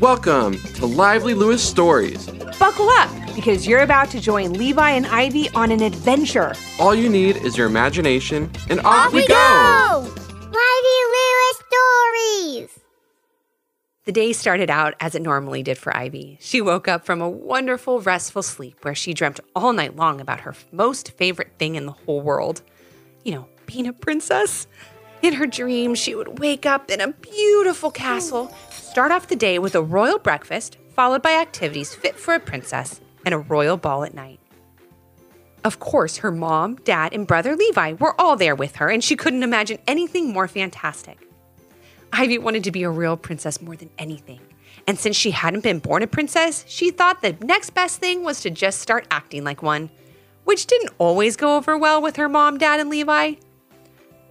Welcome to Lively Lewis Stories. Buckle up because you're about to join Levi and Ivy on an adventure. All you need is your imagination, and off, Off we go! Lively Lewis Stories! The day started out as it normally did for Ivy. She woke up from a wonderful, restful sleep where she dreamt all night long about her most favorite thing in the whole world. You know, being a princess. In her dreams, she would wake up in a beautiful castle, start off the day with a royal breakfast, followed by activities fit for a princess, and a royal ball at night. Of course, her mom, dad, and brother Levi were all there with her, and she couldn't imagine anything more fantastic. Ivy wanted to be a real princess more than anything. And since she hadn't been born a princess, she thought the next best thing was to just start acting like one, which didn't always go over well with her mom, dad, and Levi.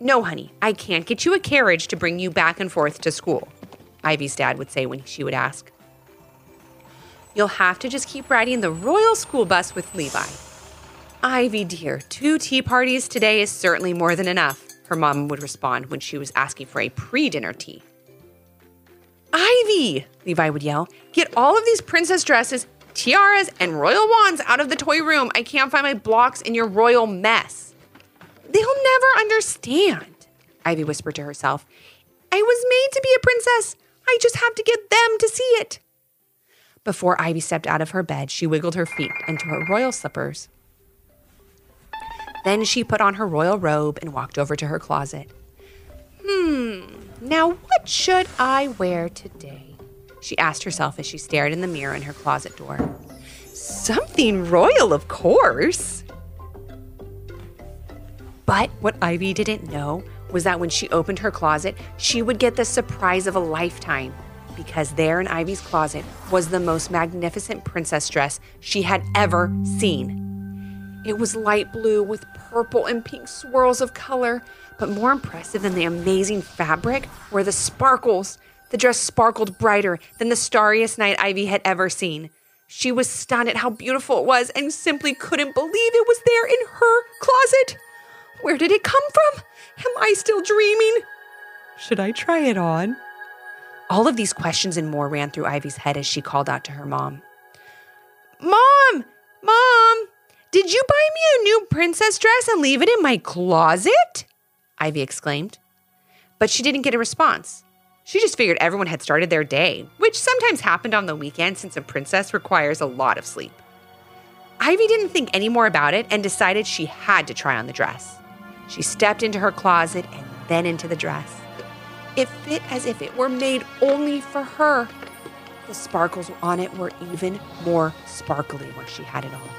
No, honey, I can't get you a carriage to bring you back and forth to school, Ivy's dad would say when she would ask. You'll have to just keep riding the royal school bus with Levi. Ivy, dear, two tea parties today is certainly more than enough, her mom would respond when she was asking for a pre dinner tea. Ivy, Levi would yell, get all of these princess dresses, tiaras, and royal wands out of the toy room. I can't find my blocks in your royal mess. They'll never understand, Ivy whispered to herself. I was made to be a princess. I just have to get them to see it. Before Ivy stepped out of her bed, she wiggled her feet into her royal slippers. Then she put on her royal robe and walked over to her closet. Hmm, now what should I wear today? She asked herself as she stared in the mirror in her closet door. Something royal, of course. But what Ivy didn't know was that when she opened her closet, she would get the surprise of a lifetime. Because there in Ivy's closet was the most magnificent princess dress she had ever seen. It was light blue with purple and pink swirls of color, but more impressive than the amazing fabric were the sparkles. The dress sparkled brighter than the starriest night Ivy had ever seen. She was stunned at how beautiful it was and simply couldn't believe it was there in her closet. Where did it come from? Am I still dreaming? Should I try it on? All of these questions and more ran through Ivy's head as she called out to her mom. Mom! Mom! Did you buy me a new princess dress and leave it in my closet? Ivy exclaimed. But she didn't get a response. She just figured everyone had started their day, which sometimes happened on the weekend since a princess requires a lot of sleep. Ivy didn't think any more about it and decided she had to try on the dress. She stepped into her closet and then into the dress. It fit as if it were made only for her. The sparkles on it were even more sparkly when she had it on.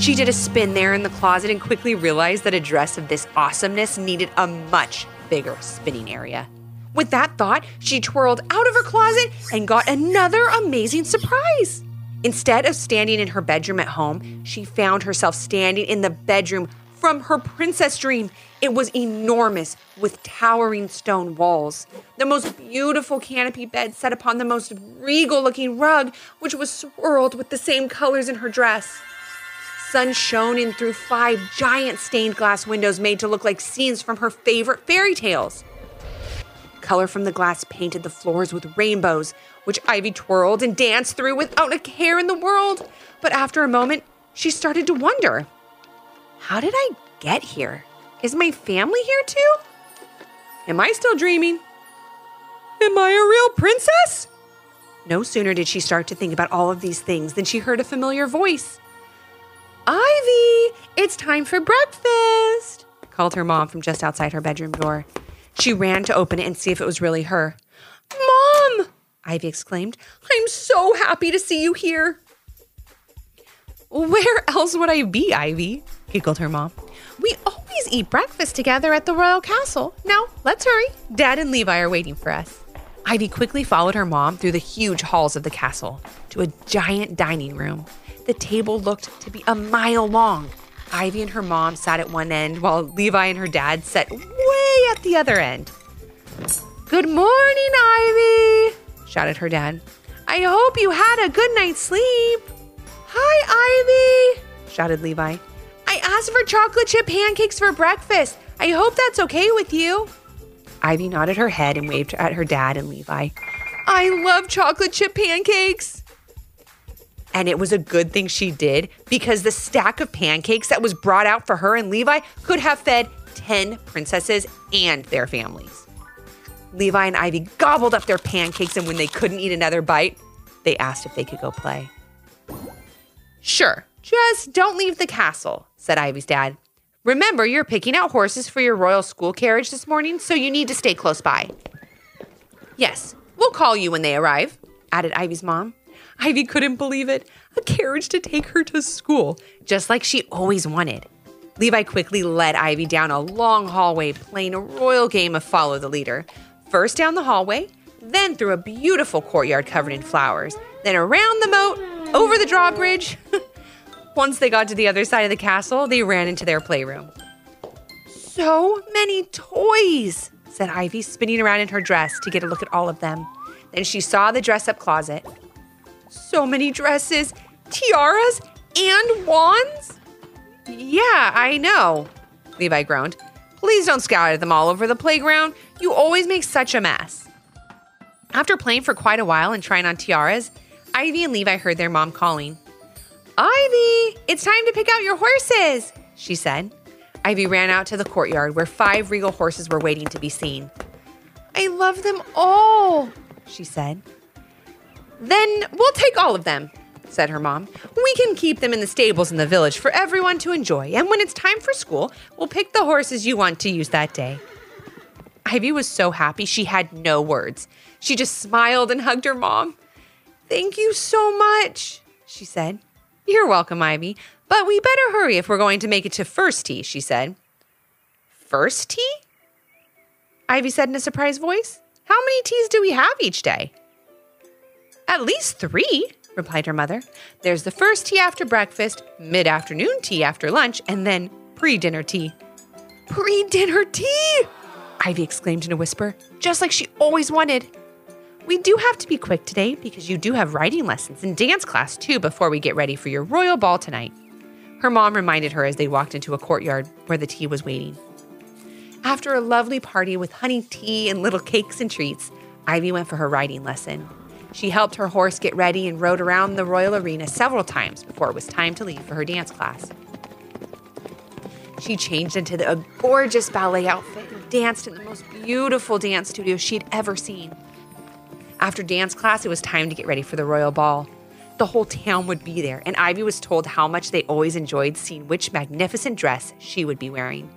She did a spin there in the closet and quickly realized that a dress of this awesomeness needed a much bigger spinning area. With that thought, she twirled out of her closet and got another amazing surprise. Instead of standing in her bedroom at home, she found herself standing in the bedroom from her princess dream. It was enormous with towering stone walls, the most beautiful canopy bed set upon the most regal looking rug, which was swirled with the same colors in her dress. Sun shone in through five giant stained glass windows made to look like scenes from her favorite fairy tales. Color from the glass painted the floors with rainbows, which Ivy twirled and danced through without a care in the world. But after a moment, she started to wonder how did I get here? Is my family here too? Am I still dreaming? Am I a real princess? No sooner did she start to think about all of these things than she heard a familiar voice. Ivy, it's time for breakfast, called her mom from just outside her bedroom door. She ran to open it and see if it was really her. Mom, Ivy exclaimed, I'm so happy to see you here. Where else would I be, Ivy? Giggled her mom. We always eat breakfast together at the royal castle. Now, let's hurry. Dad and Levi are waiting for us. Ivy quickly followed her mom through the huge halls of the castle to a giant dining room. The table looked to be a mile long. Ivy and her mom sat at one end while Levi and her dad sat way at the other end. Good morning, Ivy, shouted her dad. I hope you had a good night's sleep. Hi, Ivy, shouted Levi. Asked for chocolate chip pancakes for breakfast. I hope that's okay with you. Ivy nodded her head and waved at her dad and Levi. I love chocolate chip pancakes. And it was a good thing she did because the stack of pancakes that was brought out for her and Levi could have fed 10 princesses and their families. Levi and Ivy gobbled up their pancakes, and when they couldn't eat another bite, they asked if they could go play. Sure, just don't leave the castle, said Ivy's dad. Remember, you're picking out horses for your royal school carriage this morning, so you need to stay close by. Yes, we'll call you when they arrive, added Ivy's mom. Ivy couldn't believe it. A carriage to take her to school, just like she always wanted. Levi quickly led Ivy down a long hallway, playing a royal game of follow the leader. First down the hallway, then through a beautiful courtyard covered in flowers, then around the moat, over the drawbridge. Once they got to the other side of the castle, they ran into their playroom. So many toys, said Ivy, spinning around in her dress to get a look at all of them. Then she saw the dress up closet. So many dresses, tiaras, and wands? Yeah, I know, Levi groaned. Please don't scatter them all over the playground. You always make such a mess. After playing for quite a while and trying on tiaras, Ivy and Levi heard their mom calling. Ivy, it's time to pick out your horses, she said. Ivy ran out to the courtyard where five regal horses were waiting to be seen. I love them all, she said. Then we'll take all of them, said her mom. We can keep them in the stables in the village for everyone to enjoy, and when it's time for school, we'll pick the horses you want to use that day. Ivy was so happy she had no words. She just smiled and hugged her mom. Thank you so much, she said. You're welcome, Ivy, but we better hurry if we're going to make it to first tea, she said. First tea? Ivy said in a surprised voice. How many teas do we have each day? At least three, replied her mother. There's the first tea after breakfast, mid afternoon tea after lunch, and then pre dinner tea. Pre dinner tea! Ivy exclaimed in a whisper, just like she always wanted. We do have to be quick today because you do have writing lessons and dance class too before we get ready for your royal ball tonight. Her mom reminded her as they walked into a courtyard where the tea was waiting. After a lovely party with honey tea and little cakes and treats, Ivy went for her riding lesson. She helped her horse get ready and rode around the royal arena several times before it was time to leave for her dance class. She changed into the, a gorgeous ballet outfit and danced in the most beautiful dance studio she'd ever seen. After dance class, it was time to get ready for the royal ball. The whole town would be there, and Ivy was told how much they always enjoyed seeing which magnificent dress she would be wearing.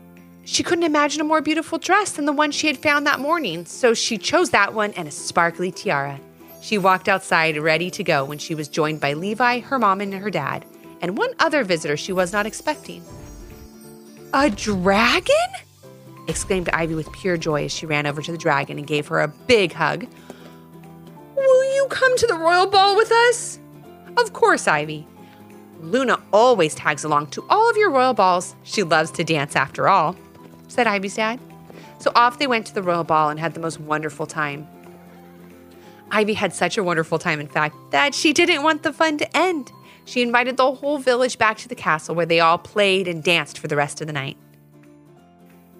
She couldn't imagine a more beautiful dress than the one she had found that morning, so she chose that one and a sparkly tiara. She walked outside ready to go when she was joined by Levi, her mom, and her dad, and one other visitor she was not expecting. A dragon? exclaimed Ivy with pure joy as she ran over to the dragon and gave her a big hug. Come to the royal ball with us? Of course, Ivy. Luna always tags along to all of your royal balls. She loves to dance after all, said Ivy's dad. So off they went to the royal ball and had the most wonderful time. Ivy had such a wonderful time, in fact, that she didn't want the fun to end. She invited the whole village back to the castle where they all played and danced for the rest of the night.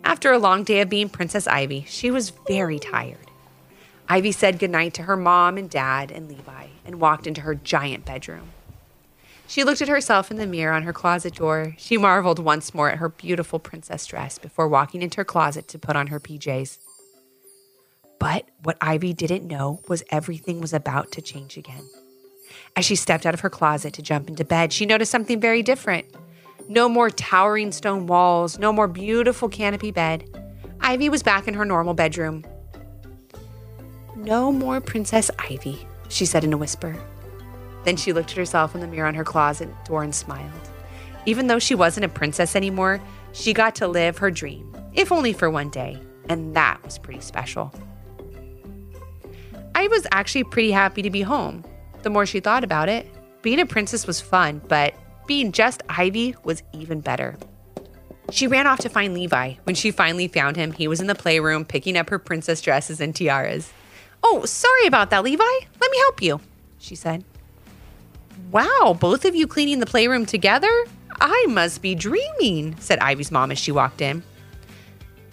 After a long day of being Princess Ivy, she was very tired. Ivy said goodnight to her mom and dad and Levi and walked into her giant bedroom. She looked at herself in the mirror on her closet door. She marveled once more at her beautiful princess dress before walking into her closet to put on her PJs. But what Ivy didn't know was everything was about to change again. As she stepped out of her closet to jump into bed, she noticed something very different. No more towering stone walls, no more beautiful canopy bed. Ivy was back in her normal bedroom. No more Princess Ivy, she said in a whisper. Then she looked at herself in the mirror on her closet door and smiled. Even though she wasn't a princess anymore, she got to live her dream, if only for one day, and that was pretty special. I was actually pretty happy to be home. The more she thought about it, being a princess was fun, but being just Ivy was even better. She ran off to find Levi. When she finally found him, he was in the playroom picking up her princess dresses and tiaras. Oh, sorry about that, Levi. Let me help you, she said. Wow, both of you cleaning the playroom together? I must be dreaming, said Ivy's mom as she walked in.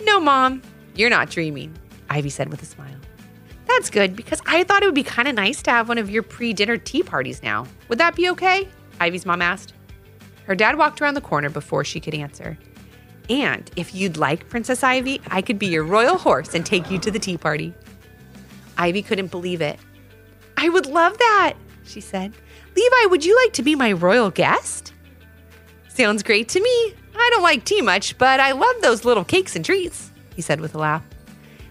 No, Mom, you're not dreaming, Ivy said with a smile. That's good because I thought it would be kind of nice to have one of your pre dinner tea parties now. Would that be okay? Ivy's mom asked. Her dad walked around the corner before she could answer. And if you'd like, Princess Ivy, I could be your royal horse and take you to the tea party. Ivy couldn't believe it. I would love that, she said. Levi, would you like to be my royal guest? Sounds great to me. I don't like tea much, but I love those little cakes and treats, he said with a laugh.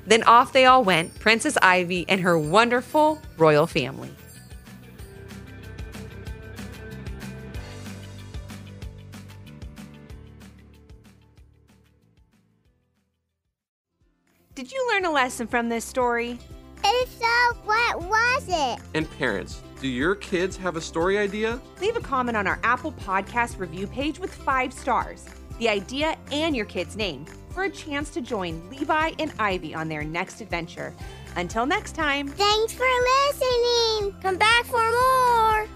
Then off they all went, Princess Ivy and her wonderful royal family. Did you learn a lesson from this story? If so, what was it? And parents, do your kids have a story idea? Leave a comment on our Apple Podcast review page with five stars, the idea, and your kid's name for a chance to join Levi and Ivy on their next adventure. Until next time. Thanks for listening. Come back for more.